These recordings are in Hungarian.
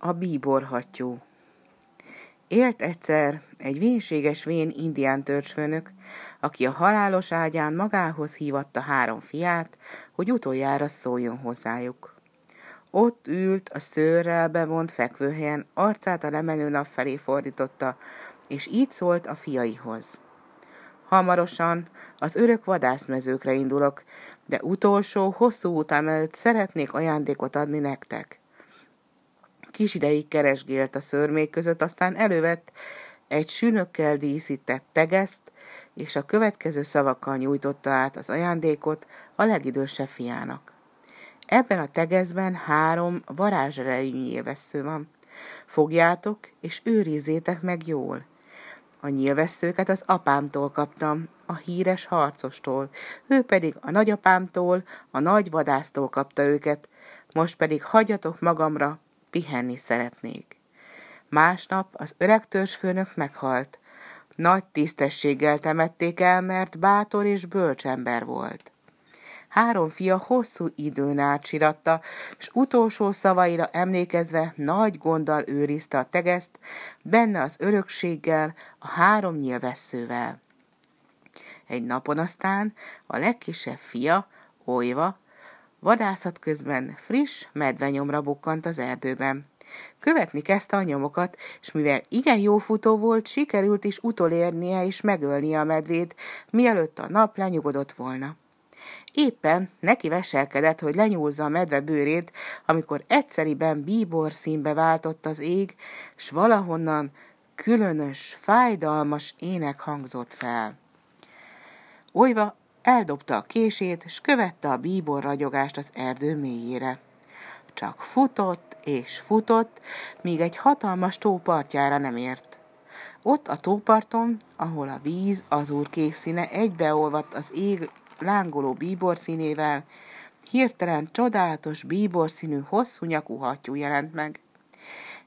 A bíborhattyú Élt egyszer egy vénséges vén indián törzsfőnök, aki a halálos ágyán magához hívatta három fiát, hogy utoljára szóljon hozzájuk. Ott ült a szőrrel bevont fekvőhelyen, arcát a lemenő nap felé fordította, és így szólt a fiaihoz. Hamarosan az örök vadászmezőkre indulok, de utolsó, hosszú után előtt szeretnék ajándékot adni nektek. Kis ideig keresgélt a szörmék között, aztán elővett egy sűnökkel díszített tegeszt, és a következő szavakkal nyújtotta át az ajándékot a legidősebb fiának. Ebben a tegezben három varázserejű nyilvessző van. Fogjátok, és őrizzétek meg jól. A nyilvesszőket az apámtól kaptam, a híres harcostól, ő pedig a nagyapámtól, a nagy vadásztól kapta őket, most pedig hagyjatok magamra, pihenni szeretnék. Másnap az öreg törzsfőnök meghalt. Nagy tisztességgel temették el, mert bátor és bölcs ember volt. Három fia hosszú időn át siratta, és utolsó szavaira emlékezve nagy gonddal őrizte a tegeszt, benne az örökséggel, a három nyilvesszővel. Egy napon aztán a legkisebb fia, Olyva, Vadászat közben friss medvenyomra bukkant az erdőben. Követni kezdte a nyomokat, és mivel igen jó futó volt, sikerült is utolérnie és megölnie a medvét, mielőtt a nap lenyugodott volna. Éppen neki veselkedett, hogy lenyúlza a medve bőrét, amikor egyszeriben bíbor színbe váltott az ég, s valahonnan különös, fájdalmas ének hangzott fel. Olyva Eldobta a kését, s követte a bíbor ragyogást az erdő mélyére. Csak futott és futott, míg egy hatalmas tó partjára nem ért. Ott a tóparton, ahol a víz azúrkék színe egybeolvadt az ég lángoló bíbor színével, hirtelen csodálatos bíbor színű hosszú nyakú hattyú jelent meg.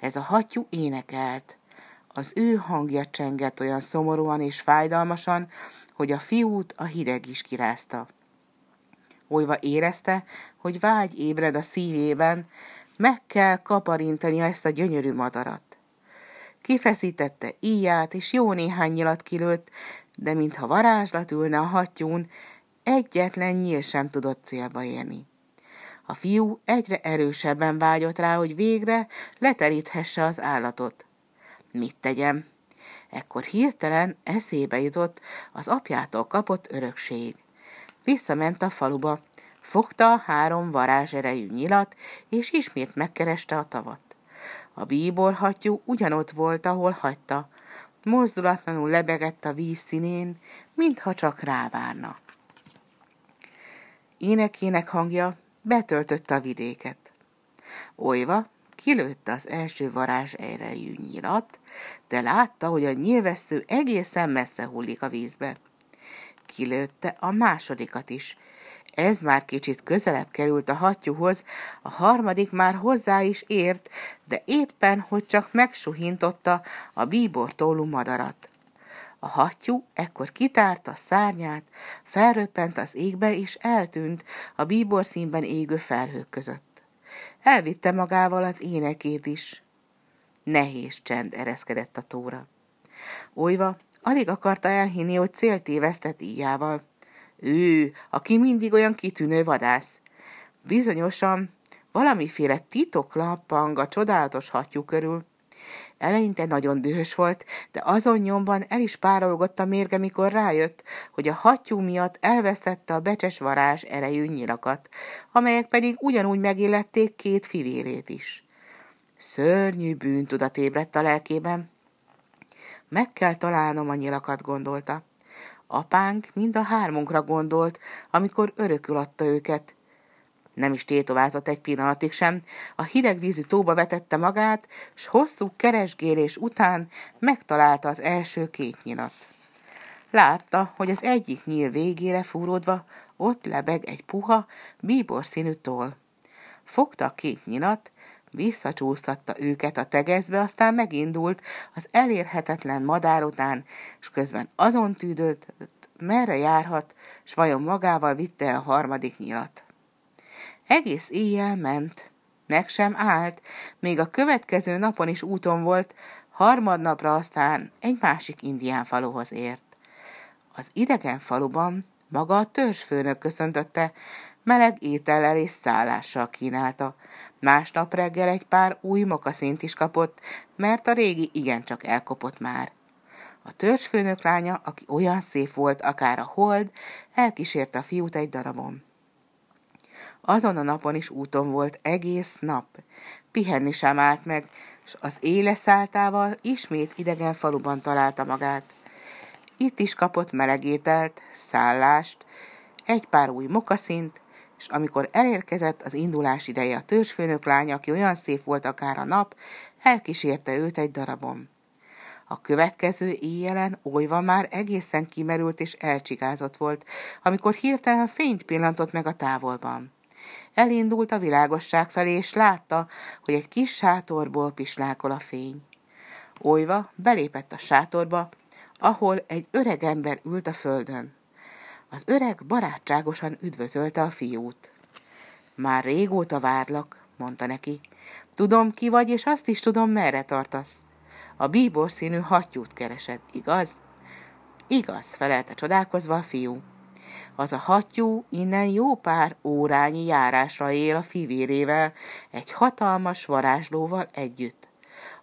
Ez a hattyú énekelt. Az ő hangja csengett olyan szomorúan és fájdalmasan, hogy a fiút a hideg is kirázta. Olyva érezte, hogy vágy ébred a szívében, meg kell kaparintani ezt a gyönyörű madarat. Kifeszítette íját, és jó néhány nyilat kilőtt, de mintha varázslat ülne a hattyún, egyetlen nyíl sem tudott célba érni. A fiú egyre erősebben vágyott rá, hogy végre leteríthesse az állatot. Mit tegyem? Ekkor hirtelen eszébe jutott az apjától kapott örökség. Visszament a faluba, fogta a három varázserejű nyilat, és ismét megkereste a tavat. A bíborhattyú ugyanott volt, ahol hagyta. Mozdulatlanul lebegett a víz színén, mintha csak rávárna. Énekének hangja betöltötte a vidéket. Olyva kilőtte az első varázs erejű nyilat, de látta, hogy a nyilvessző egészen messze hullik a vízbe. Kilőtte a másodikat is. Ez már kicsit közelebb került a hattyúhoz, a harmadik már hozzá is ért, de éppen, hogy csak megsuhintotta a bíbortólú madarat. A hattyú ekkor kitárta szárnyát, felröppent az égbe, és eltűnt a bíbor színben égő felhők között. Elvitte magával az énekét is. Nehéz csend ereszkedett a tóra. Olyva alig akarta elhinni, hogy célt tévesztett íjával. Ő, aki mindig olyan kitűnő vadász. Bizonyosan valamiféle titok lappang a csodálatos hattyú körül. Eleinte nagyon dühös volt, de azon nyomban el is párolgott a mérge, mikor rájött, hogy a hattyú miatt elvesztette a becses varázs erejű nyilakat, amelyek pedig ugyanúgy megillették két fivérét is. Szörnyű bűntudat ébredt a lelkében. Meg kell találnom a nyilakat, gondolta. Apánk mind a hármunkra gondolt, amikor örökül adta őket. Nem is tétovázott egy pillanatig sem, a hideg vízű tóba vetette magát, s hosszú keresgélés után megtalálta az első két nyilat. Látta, hogy az egyik nyíl végére fúródva ott lebeg egy puha, bíbor színű toll. Fogta a két nyilat, Visszacsúsztatta őket a tegezbe, aztán megindult az elérhetetlen madár után, és közben azon tűdött, merre járhat, s vajon magával vitte a harmadik nyilat. Egész éjjel ment, meg sem állt, még a következő napon is úton volt, harmadnapra aztán egy másik indián faluhoz ért. Az idegen faluban maga a törzsfőnök köszöntötte, meleg étellel és szállással kínálta. Másnap reggel egy pár új mokaszint is kapott, mert a régi igencsak elkopott már. A törzsfőnök lánya, aki olyan szép volt, akár a hold, elkísérte a fiút egy darabon. Azon a napon is úton volt egész nap. Pihenni sem állt meg, és az éle száltával ismét idegen faluban találta magát. Itt is kapott melegételt, szállást, egy pár új mokaszint, és amikor elérkezett az indulás ideje a törzsfőnök lánya, aki olyan szép volt akár a nap, elkísérte őt egy darabon. A következő éjjelen olyva már egészen kimerült és elcsigázott volt, amikor hirtelen fényt pillantott meg a távolban. Elindult a világosság felé, és látta, hogy egy kis sátorból pislákol a fény. Olyva belépett a sátorba, ahol egy öreg ember ült a földön. Az öreg barátságosan üdvözölte a fiút. Már régóta várlak, mondta neki. Tudom, ki vagy, és azt is tudom, merre tartasz. A bíbor színű hattyút keresed, igaz? Igaz, felelte csodálkozva a fiú. Az a hattyú innen jó pár órányi járásra él a fivérével, egy hatalmas varázslóval együtt.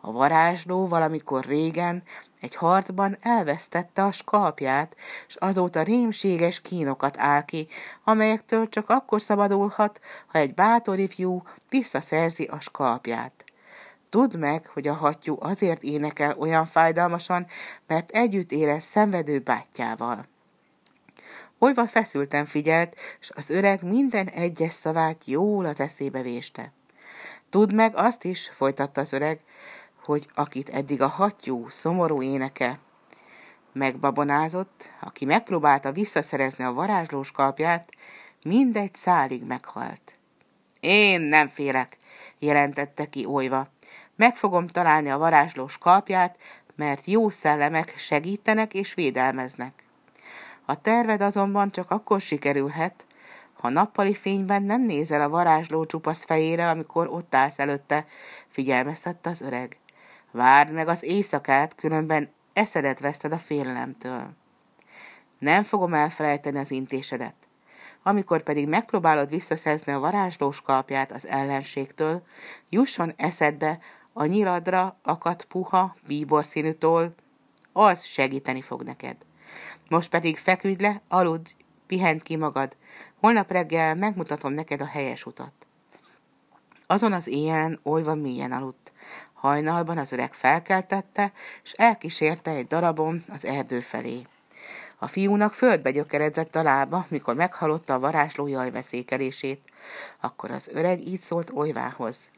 A varázsló valamikor régen egy harcban elvesztette a skalpját, és azóta rémséges kínokat áll ki, amelyektől csak akkor szabadulhat, ha egy bátor ifjú visszaszerzi a skalpját. Tudd meg, hogy a hattyú azért énekel olyan fájdalmasan, mert együtt érez szenvedő bátyjával. Olyva feszülten figyelt, és az öreg minden egyes szavát jól az eszébe véste. Tudd meg azt is, folytatta az öreg, hogy akit eddig a hattyú szomorú éneke megbabonázott, aki megpróbálta visszaszerezni a varázslós kalpját, mindegy szálig meghalt. Én nem félek, jelentette ki olyva. Meg fogom találni a varázslós kalpját, mert jó szellemek segítenek és védelmeznek. A terved azonban csak akkor sikerülhet, ha nappali fényben nem nézel a varázsló csupasz fejére, amikor ott állsz előtte, figyelmeztette az öreg. Várd meg az éjszakát, különben eszedet veszted a félelemtől. Nem fogom elfelejteni az intésedet. Amikor pedig megpróbálod visszaszerzni a varázslós kalpját az ellenségtől, jusson eszedbe a nyiladra akadt puha, bíborszínű toll, az segíteni fog neked. Most pedig feküdj le, aludj, pihent ki magad. Holnap reggel megmutatom neked a helyes utat. Azon az éjjel olyva mélyen aludt. Hajnalban az öreg felkeltette, és elkísérte egy darabon az erdő felé. A fiúnak földbe gyökeredzett a lába, mikor meghallotta a varázsló jajveszékelését. Akkor az öreg így szólt Olyvához.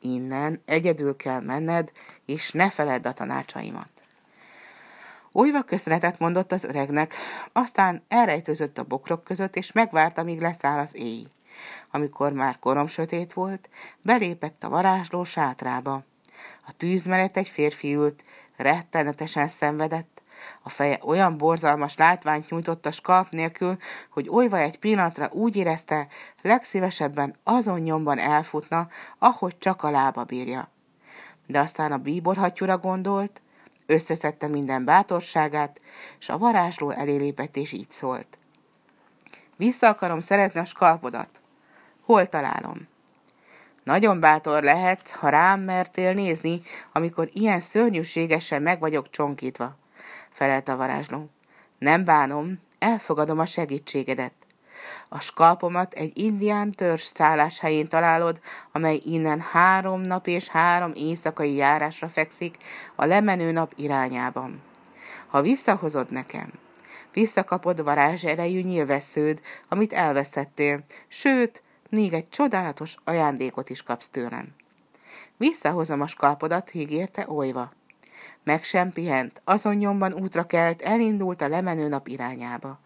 Innen egyedül kell menned, és ne feledd a tanácsaimat. Olyva köszönetet mondott az öregnek, aztán elrejtőzött a bokrok között, és megvárta, míg leszáll az éj. Amikor már korom sötét volt, belépett a varázsló sátrába. A tűz mellett egy férfi ült, rettenetesen szenvedett. A feje olyan borzalmas látványt nyújtott a skalp nélkül, hogy olyva egy pillanatra úgy érezte, legszívesebben azon nyomban elfutna, ahogy csak a lába bírja. De aztán a bíborhattyúra gondolt, összeszedte minden bátorságát, és a varázsló elé lépett, és így szólt. Vissza akarom szerezni a skalpodat. Hol találom? Nagyon bátor lehet, ha rám mertél nézni, amikor ilyen szörnyűségesen meg vagyok csonkítva, felelt a varázsló. Nem bánom, elfogadom a segítségedet. A skalpomat egy indián törzs szálláshelyén találod, amely innen három nap és három éjszakai járásra fekszik a lemenő nap irányában. Ha visszahozod nekem, visszakapod varázs erejű nyilvessződ, amit elvesztettél, sőt, még egy csodálatos ajándékot is kapsz tőlem. Visszahozom a skalpodat, ígérte olyva. Meg sem pihent, azon nyomban útra kelt, elindult a lemenő nap irányába.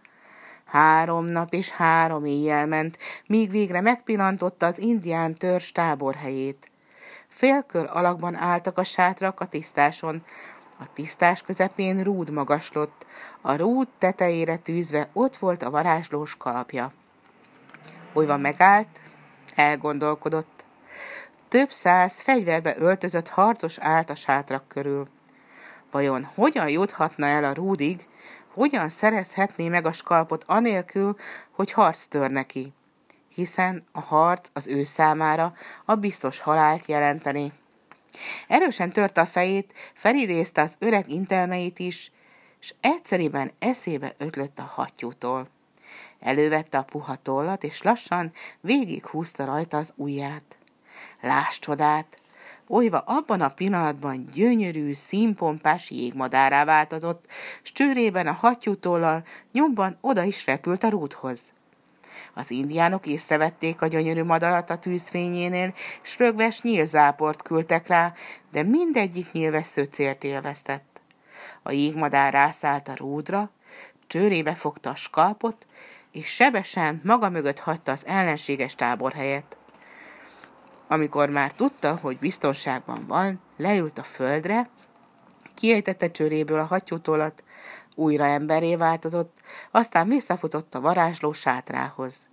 Három nap és három éjjel ment, míg végre megpillantotta az indián törzs táborhelyét. Félkör alakban álltak a sátrak a tisztáson, a tisztás közepén rúd magaslott, a rúd tetejére tűzve ott volt a varázslós kalapja. Olyva megállt, elgondolkodott. Több száz fegyverbe öltözött harcos állt a sátrak körül. Vajon hogyan juthatna el a rúdig, hogyan szerezhetné meg a skalpot anélkül, hogy harc tör neki? Hiszen a harc az ő számára a biztos halált jelenteni. Erősen törte a fejét, felidézte az öreg intelmeit is, és egyszerűen eszébe ötlött a hattyútól. Elővette a puha tollat, és lassan végighúzta rajta az ujját. Láss csodát! Olyva abban a pillanatban gyönyörű, színpompás jégmadárá változott, s csőrében a hattyútollal nyomban oda is repült a rúdhoz. Az indiánok észrevették a gyönyörű madarat a tűzfényénél, s rögves nyílzáport küldtek rá, de mindegyik nyílvesző célt élveztett. A jégmadár rászállt a rúdra, csőrébe fogta a skalpot, és sebesen maga mögött hagyta az ellenséges tábor helyet. Amikor már tudta, hogy biztonságban van, leült a földre, kiejtette csőréből a hattyútolat, újra emberé változott, aztán visszafutott a varázsló sátrához.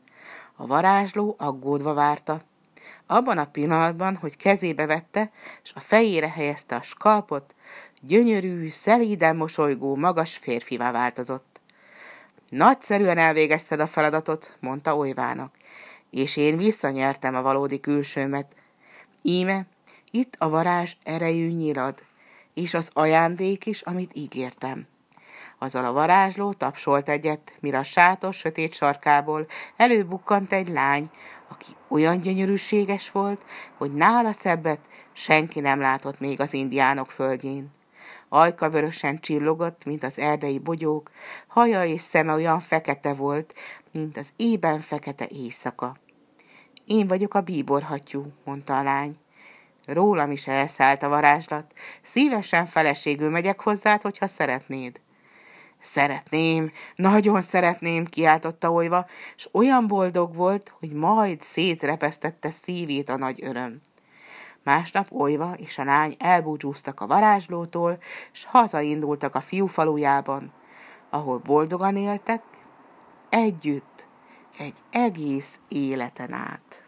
A varázsló aggódva várta. Abban a pillanatban, hogy kezébe vette, és a fejére helyezte a skalpot, gyönyörű, szelíden mosolygó, magas férfivá változott. Nagyszerűen elvégezted a feladatot, mondta Olyvának, és én visszanyertem a valódi külsőmet. Íme, itt a varázs erejű nyilad, és az ajándék is, amit ígértem. Azzal a varázsló tapsolt egyet, mire a sátor sötét sarkából előbukkant egy lány, aki olyan gyönyörűséges volt, hogy nála szebbet senki nem látott még az indiánok földjén. Ajka vörösen csillogott, mint az erdei bogyók, haja és szeme olyan fekete volt, mint az ében fekete éjszaka. Én vagyok a bíborhattyú, mondta a lány. Rólam is elszállt a varázslat. Szívesen feleségül megyek hozzád, hogyha szeretnéd. Szeretném, nagyon szeretném, kiáltotta olyva, és olyan boldog volt, hogy majd szétrepesztette szívét a nagy öröm. Másnap Olyva és a lány elbúcsúztak a varázslótól, s hazaindultak a fiú falujában, ahol boldogan éltek, együtt, egy egész életen át.